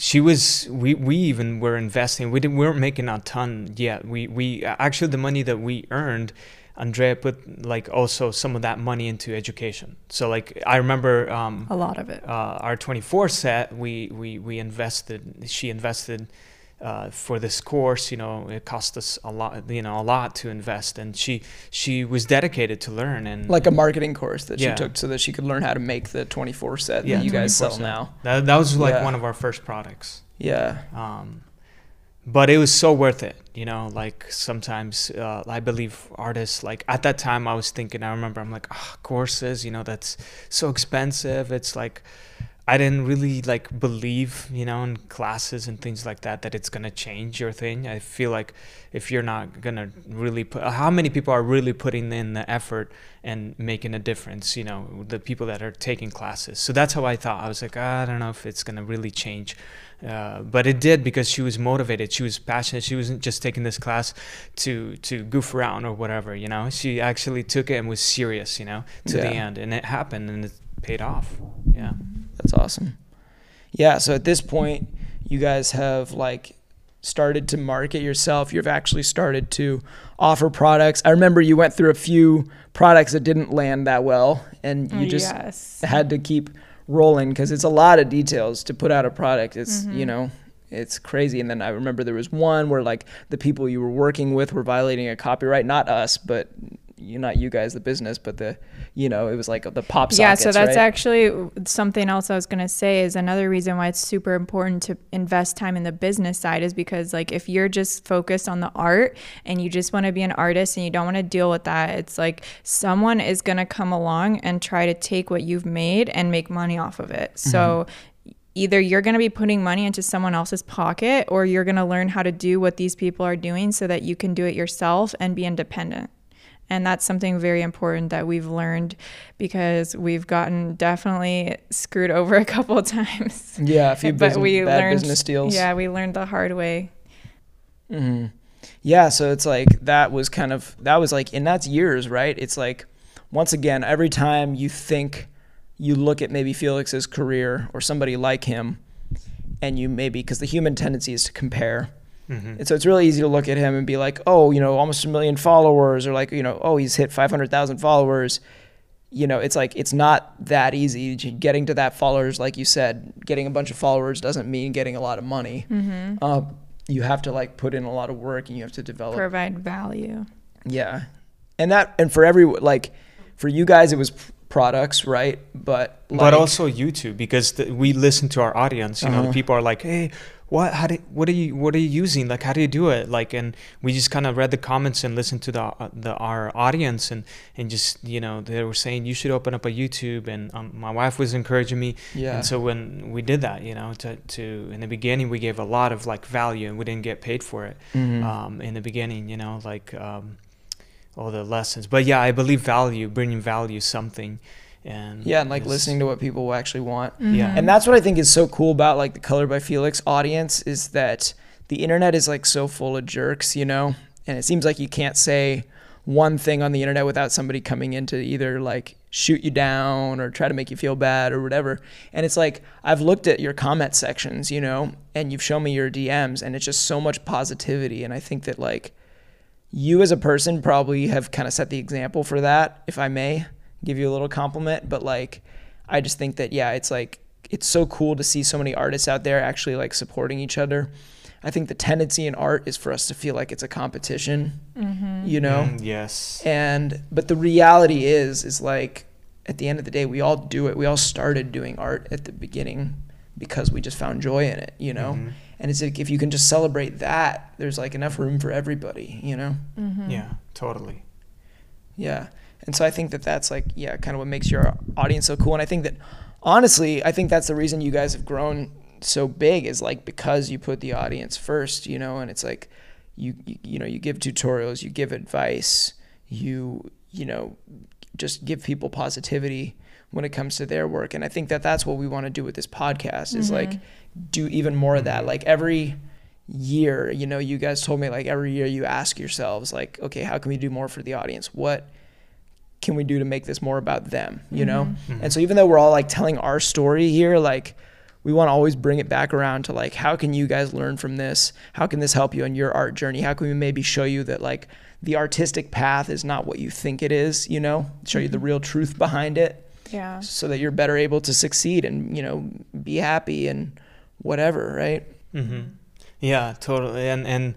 Speaker 1: she was we we even were investing we didn't we weren't making a ton yet. We we actually the money that we earned andrea put like also some of that money into education. So like i remember um,
Speaker 3: a lot of it.
Speaker 1: uh, our 24 set we we we invested she invested uh, for this course, you know, it cost us a lot, you know, a lot to invest, and she she was dedicated to learn and
Speaker 2: like a marketing course that yeah. she took so that she could learn how to make the 24 set yeah, that you guys sell now.
Speaker 1: That, that was like yeah. one of our first products.
Speaker 2: Yeah.
Speaker 1: Um, but it was so worth it, you know. Like sometimes, uh, I believe artists like at that time I was thinking. I remember I'm like, oh, courses, you know, that's so expensive. It's like I didn't really like believe, you know, in classes and things like that, that it's gonna change your thing. I feel like if you're not gonna really put, how many people are really putting in the effort and making a difference? You know, the people that are taking classes. So that's how I thought. I was like, I don't know if it's gonna really change. Uh, but it did because she was motivated. She was passionate. She wasn't just taking this class to to goof around or whatever. You know, she actually took it and was serious. You know, to yeah. the end, and it happened and it paid off. Yeah.
Speaker 2: That's awesome. Yeah. So at this point, you guys have like started to market yourself. You've actually started to offer products. I remember you went through a few products that didn't land that well, and you just yes. had to keep rolling because it's a lot of details to put out a product. It's mm-hmm. you know it's crazy. And then I remember there was one where like the people you were working with were violating a copyright, not us, but you not you guys the business but the you know it was like the pop sockets,
Speaker 3: yeah so that's
Speaker 2: right?
Speaker 3: actually something else i was going to say is another reason why it's super important to invest time in the business side is because like if you're just focused on the art and you just want to be an artist and you don't want to deal with that it's like someone is going to come along and try to take what you've made and make money off of it mm-hmm. so either you're going to be putting money into someone else's pocket or you're going to learn how to do what these people are doing so that you can do it yourself and be independent and that's something very important that we've learned because we've gotten definitely screwed over a couple of times.
Speaker 2: Yeah, a few but business, we bad learned, business deals.
Speaker 3: Yeah, we learned the hard way.
Speaker 2: Mm-hmm. Yeah, so it's like that was kind of that was like, and that's years, right? It's like once again, every time you think you look at maybe Feliks's career or somebody like him, and you maybe because the human tendency is to compare Mm-hmm. And so it's really easy to look at him and be like, oh, you know, almost a million followers, or like, you know, oh, he's hit 500,000 followers. You know, it's like, it's not that easy. Getting to that followers, like you said, getting a bunch of followers doesn't mean getting a lot of money. Mm-hmm. Uh, you have to like put in a lot of work and you have to develop.
Speaker 3: Provide value.
Speaker 2: Yeah. And that, and for every, like, for you guys, it was products, right? But
Speaker 1: but also YouTube because the, we listen to our audience. You know,
Speaker 2: Uh-huh.
Speaker 1: people are like, "Hey, what? How do? What are you? What are you using? Like, how do you do it?" Like, and we just kind of read the comments and listened to the uh, the our audience and and just you know they were saying you should open up a YouTube and um, my wife was encouraging me
Speaker 2: yeah,
Speaker 1: and so when we did that you know to to in the beginning we gave a lot of like value and we didn't get paid for it
Speaker 2: Mhm.
Speaker 1: um, in the beginning, you know, like um, all the lessons. But yeah, I believe value, bringing value, something, and
Speaker 2: yeah, and like
Speaker 1: it's-
Speaker 2: listening to what people actually want. Mm-hmm.
Speaker 1: Yeah.
Speaker 2: And that's what I think is so cool about like the Color by Feliks audience is that the internet is like so full of jerks, you know? And it seems like you can't say one thing on the internet without somebody coming in to either like shoot you down or try to make you feel bad or whatever. And it's like I've looked at your comment sections, you know, and you've shown me your DMs and it's just so much positivity and I think that like you as a person probably have kind of set the example for that, if I may give you a little compliment. But like, I just think that, yeah, it's like, it's so cool to see so many artists out there actually like supporting each other. I think the tendency in art is for us to feel like it's a competition, you know?
Speaker 1: Mm, yes,
Speaker 2: And, but the reality is, is like, at the end of the day, we all do it. We all started doing art at the beginning because we just found joy in it, you know?
Speaker 1: Mhm.
Speaker 2: And it's like, if you can just celebrate that, there's like enough room for everybody, you know?
Speaker 3: Mm-hmm.
Speaker 1: yeah, totally.
Speaker 2: Yeah. And so I think that that's like, yeah, kind of what makes your audience so cool. And I think that honestly, I think that's the reason you guys have grown so big is like because you put the audience first, you know, and it's like you, you, you know, you give tutorials, you give advice, you, you know, just give people positivity when it comes to their work. And I think that that's what we want to do with this podcast is like mm-hmm. do even more of that. Like every year, you know, you guys told me like every year you ask yourselves like, okay, how can we do more for the audience? What can we do to make this more about them, you know? And so even though we're all like telling our story here, like we want to always bring it back around to like how can you guys learn from this? How can this help you on your art journey? How can we maybe show you that like the artistic path is not what you think it is, you know? Show you the real truth behind it
Speaker 3: Yeah.
Speaker 2: so that you're better able to succeed and, you know, be happy and whatever, right?
Speaker 1: Mm-hmm. Yeah, totally. And and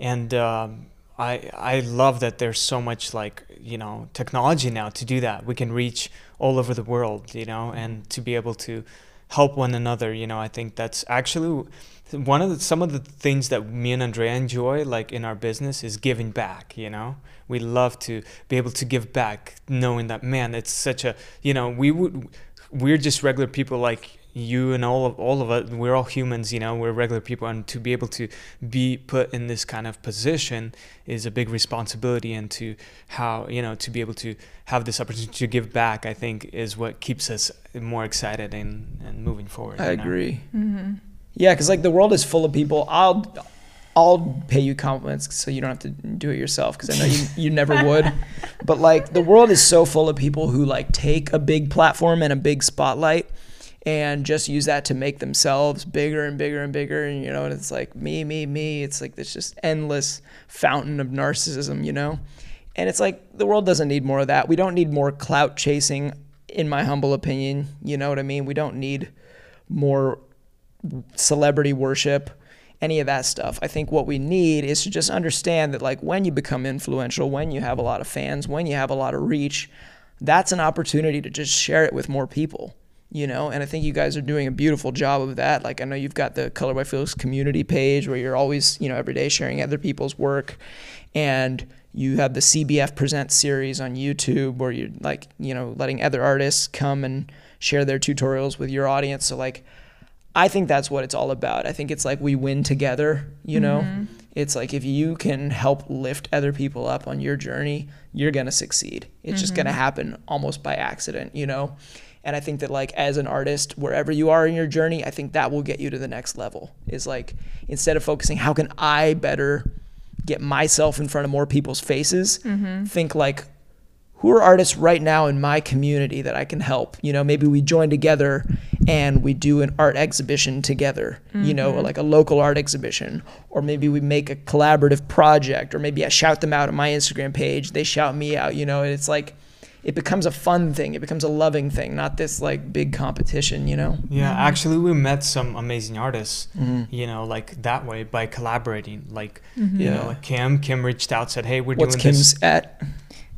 Speaker 1: and um, I I love that there's so much like you know technology now to do that. We can reach all over the world, you know, and to be able to help one another. You know, I think that's actually one of the, some of the things that me and Andrea enjoy, like in our business, is giving back. You know, we love to be able to give back, knowing that man, it's such a you know we would we're just regular people like you and all of all of us we're all humans you know we're regular people and to be able to be put in this kind of position is a big responsibility and to how you know to be able to have this opportunity to give back i think is what keeps us more excited and, and moving forward
Speaker 2: I agree.
Speaker 3: Mm-hmm.
Speaker 2: Yeah, because like the world is full of people. I'll I'll pay you compliments so you don't have to do it yourself because I know you, you never would. But like the world is so full of people who like take a big platform and a big spotlight and just use that to make themselves bigger and bigger and bigger. And you know, and it's like me, me, me. It's like this just endless fountain of narcissism, you know? And it's like the world doesn't need more of that. We don't need more clout chasing, in my humble opinion. You know what I mean? We don't need more celebrity worship, any of that stuff. I think what we need is to just understand that like when you become influential, when you have a lot of fans, when you have a lot of reach, that's an opportunity to just share it with more people. You know, and I think you guys are doing a beautiful job of that. Like I know you've got the Color by Feliks community page where you're always, you know, every day sharing other people's work. And you have the CBF Present series on YouTube where you're like, you know, letting other artists come and share their tutorials with your audience. So like I think that's what it's all about. I think it's like we win together, you know? Mm-hmm. It's like if you can help lift other people up on your journey, you're going to succeed. It's just going to mm-hmm. happen almost by accident, you know? And I think that like as an artist, wherever you are in your journey, I think that will get you to the next level. Is like instead of focusing how can I better get myself in front of more people's faces, mm-hmm. think like who are artists right now in my community that I can help? You know, maybe we join together and we do an art exhibition together, you know, or like a local art exhibition, or maybe we make a collaborative project, or maybe I shout them out on my Instagram page, they shout me out, you know, and it's like it becomes a fun thing, it becomes a loving thing, not this like big competition, you know?
Speaker 1: Yeah, actually, we met some amazing artists,
Speaker 2: Mm-hmm.
Speaker 1: you know, like that way by collaborating. Like, you
Speaker 2: Yeah.
Speaker 1: know, like Kim, Kim reached out, said, "Hey, we're
Speaker 2: What's
Speaker 1: doing this."
Speaker 2: Kim's at?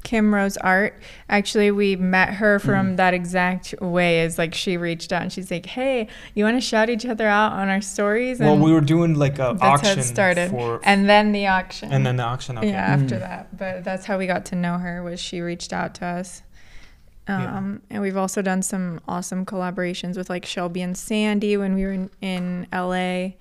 Speaker 3: Kim Rose Art. Actually, we met her from
Speaker 1: Mm.
Speaker 3: that exact way. Is like she reached out and she's like, "Hey, you want to shout each other out on our stories?"
Speaker 1: Well,
Speaker 3: And
Speaker 1: we were doing like a
Speaker 3: that's how
Speaker 1: auction
Speaker 3: it started,
Speaker 1: for,
Speaker 3: and then the auction.
Speaker 1: and then the auction. Okay.
Speaker 3: yeah, after
Speaker 2: Mm.
Speaker 3: that. But that's how we got to know her. Was she reached out to us.
Speaker 1: Yeah.
Speaker 3: Um, And we've also done some awesome collaborations with like Shelby and Sandy when we were in, in LA.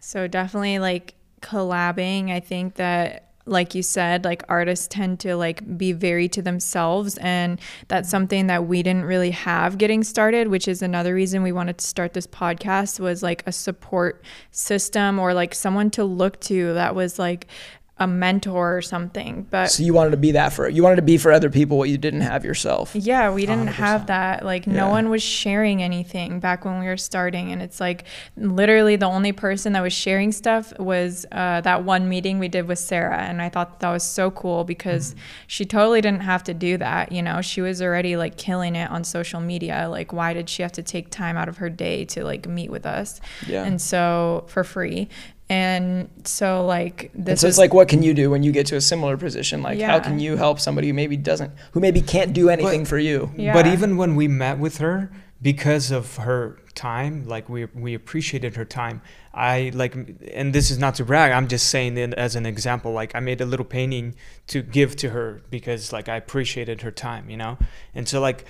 Speaker 3: So definitely like collabing. I think that like you said, like artists tend to like be very to themselves and that's something that we didn't really have getting started, which is another reason we wanted to start this podcast was like a support system or like someone to look to that was like a mentor or something. But
Speaker 2: So you wanted to be that for you wanted to be for other people what you didn't have yourself.
Speaker 3: yeah, we didn't
Speaker 1: 100%.
Speaker 3: have that. Like,
Speaker 2: Yeah.
Speaker 3: no one was sharing anything back when we were starting. And it's like literally the only person that was sharing stuff was uh, that one meeting we did with Sarah. And I thought that was so cool because she totally didn't have to do that. You know, she was already like killing it on social media. Like, why did she have to take time out of her day to like meet with us?
Speaker 2: Yeah.
Speaker 3: And so for free. And so, like,
Speaker 2: And
Speaker 3: this
Speaker 2: so
Speaker 3: is
Speaker 2: it's like, what can you do when you get to a similar position? Like, how can you help somebody who maybe doesn't, who maybe can't do anything for you?
Speaker 1: But even when we met with her, because of her time, like we we appreciated her time. I like, and this is not to brag. I'm just saying it as an example. Like I made a little painting to give to her because like I appreciated her time, you know. And so like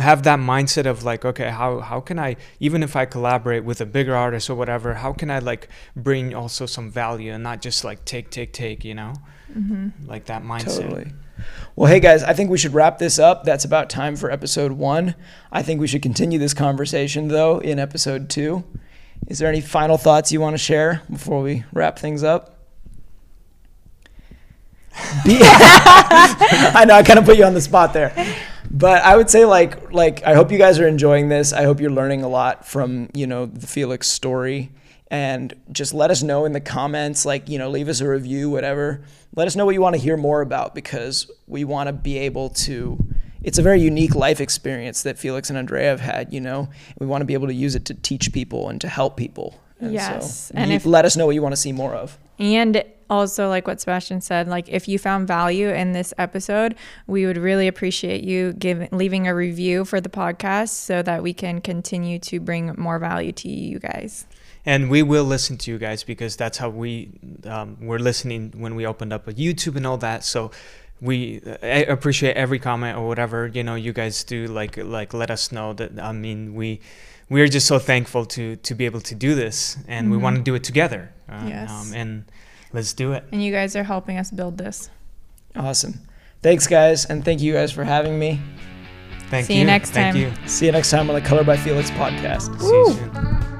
Speaker 1: have that mindset of like, okay, how how can I even if I collaborate with a bigger artist or whatever, how can I like bring also some value and not just like take take take, you know,
Speaker 3: Mhm.
Speaker 1: like that mindset.
Speaker 2: Totally. Well, hey guys, I think we should wrap this up. That's about time for episode one. I think we should continue this conversation though in episode two. Is there any final thoughts you want to share before we wrap things up? I know I kind of put you on the spot there, but I would say like like I hope you guys are enjoying this. I hope you're learning a lot from you know the Feliks story, and just let us know in the comments. Like you know, leave us a review, whatever. Let us know what you want to hear more about because we want to be able to. It's a very unique life experience that Feliks and Andrea have had. You know, we want to be able to use it to teach people and to help people. And
Speaker 3: Yes,
Speaker 2: so
Speaker 3: and if-
Speaker 2: let us know what you want to see more of.
Speaker 3: And also, like what Sebastian said, like if you found value in this episode, we would really appreciate you giving leaving a review for the podcast so that we can continue to bring more value to you guys.
Speaker 1: And we will listen to you guys because that's how we um, we're listening when we opened up a YouTube and all that. So we I appreciate every comment or whatever you know you guys do. Like like let us know that I mean we we are just so thankful to to be able to do this and we
Speaker 3: Mhm.
Speaker 1: want to do it together. Uh,
Speaker 3: Yes.
Speaker 1: Um, and let's do it.
Speaker 3: And you guys are helping us build this.
Speaker 2: Awesome. Thanks, guys, and thank you guys for having me.
Speaker 1: Thank you.
Speaker 3: See you
Speaker 1: you.
Speaker 3: next
Speaker 1: Thank
Speaker 3: time.
Speaker 1: you.
Speaker 2: See you next time on the Color by Feliks podcast.
Speaker 1: See you soon.